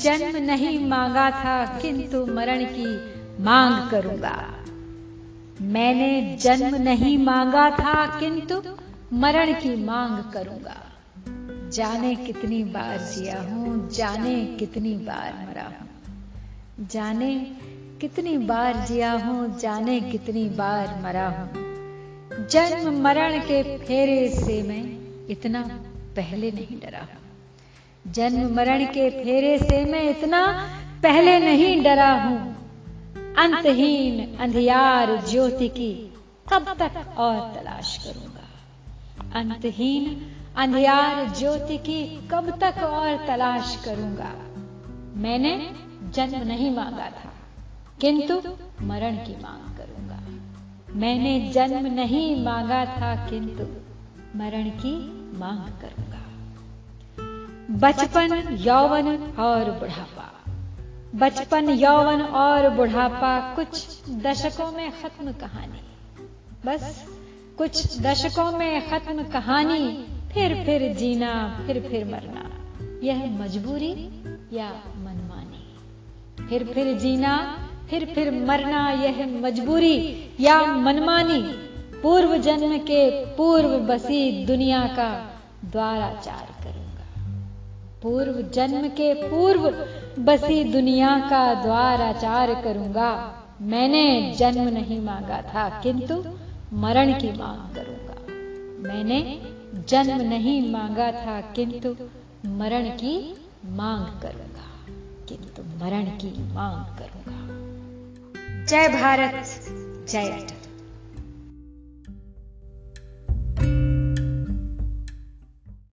जन्म नहीं मांगा था, किंतु मरण की मांग करूँगा। मैंने जन्म नहीं मांगा था, किंतु मरण की मांग करूँगा। जाने कितनी बार जिया हूँ, जाने कितनी बार मरा हूँ। जाने कितनी बार जिया हूँ, जाने कितनी बार मरा हूँ। जन्म मरण के फेरे से मैं इतना पहले नहीं डरा हूँ। जन्म मरण के फेरे से मैं इतना पहले नहीं डरा हूँ। अंतहीन अंधियार ज्योति की कब तक और तलाश करूँगा? अंतहीन अंधियार ज्योति की कब तक और तलाश करूँगा? मैंने जन्म नहीं मांगा था, किंतु मरण की मांग करूँगा। मैंने जन्म नहीं मांगा था, किंतु मरण की मांग करूँगा। बचपन, यौवन और बुढ़ापा। बचपन, यौवन और बुढ़ापा कुछ दशकों में खत्म कहानी। बस कुछ दशकों में खत्म कहानी, फिर फिर जीना, फिर फिर मरना। यह मजबूरी या मनमानी? फिर फिर जीना, फिर फिर मरना, यह मजबूरी या मनमानी? पूर्व जन्म के पूर्व बसी दुनिया का द्वाराचार पूर्व जन्म के पूर्व बसी दुनिया का द्वार आचार करूँगा। मैंने जन्म नहीं मांगा था, किंतु मरण की मांग करूँगा। मैंने जन्म नहीं मांगा था, किंतु मरण की मांग करूँगा। किंतु मरण की मांग करूँगा। जय भारत, जय अटल।